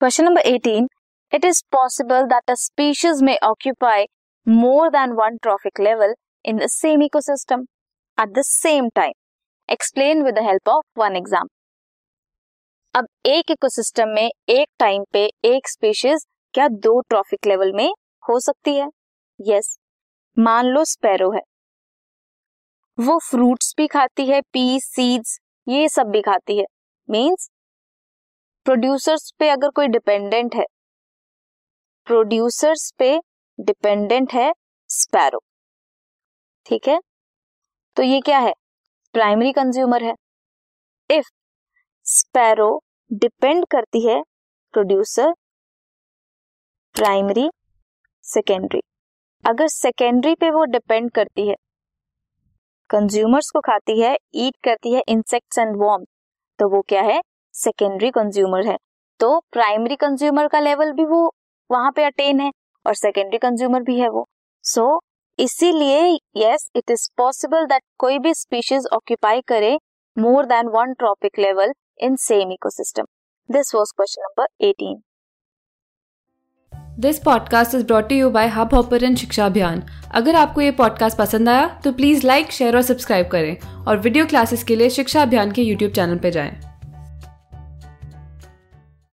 Question number 18 it is possible that a species may occupy more than one trophic level in the same ecosystem at the same time explain with the help of one example अब एक ecosystem में एक time पे एक species क्या दो trophic level में हो सकती है? Yes yes. मान लो स्पैरो है। वो फ्रूट्स भी खाती है पीस सीड्स ये सब भी खाती है। मींस प्रोड्यूसर्स पे अगर कोई डिपेंडेंट है, प्रोड्यूसर्स पे डिपेंडेंट है स्पैरो। ठीक है? तो ये क्या है? प्राइमरी कंज्यूमर है। इफ़ स्पैरो डिपेंड करती है प्रोड्यूसर प्राइमरी, सेकेंडरी। अगर सेकेंडरी पे वो डिपेंड करती है, कंज्यूमर्स को खाती है, ईट करती है, इंसेक्ट्स एंड वॉर्म तो वो क्या है? सेकेंडरी कंज्यूमर है। तो प्राइमरी कंज्यूमर का लेवल भी वो वहाँ पे अटेन है और सेकेंडरी कंज्यूमर भी है वो। सो so, इसीलिए yes it is possible that कोई भी स्पीशीज ऑक्यूपाई करे more than one trophic level in same ecosystem this was question number 18 this podcast is brought you by Hubhopper शिक्षा अभियान अगर आपको ये पॉडकास्ट पसंद आया तो प्लीज़ लाइक शेयर और सब्सक्राइब करें और वीडियो क्लासेस के लिए शिक्षा अभियान के यूट्यूब चैनल पर जाएँ।